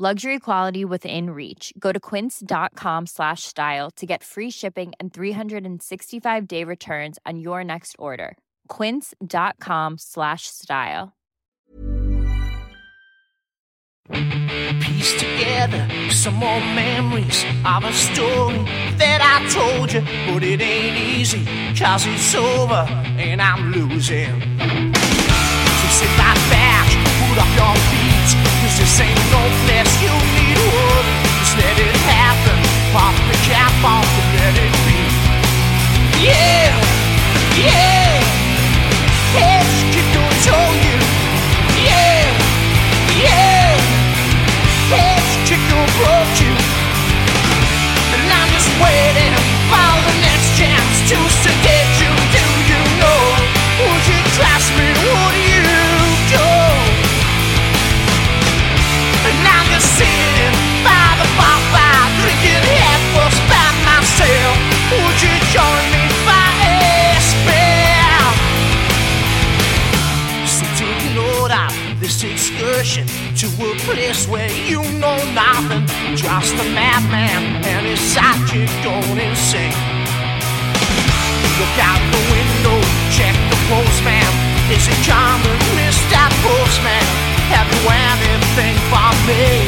Luxury quality within reach. Go to quince.com slash style to get free shipping and 365 day returns on your next order. Quince.com slash style. Piece together some more memories of a story that I told you, but it ain't easy, cause it's over and I'm losing. This excursion to a place where you know nothing. Just a madman and his sidekick going insane. Look out the window, check the postman. Is it coming, Mr. Postman? Have you anything for me?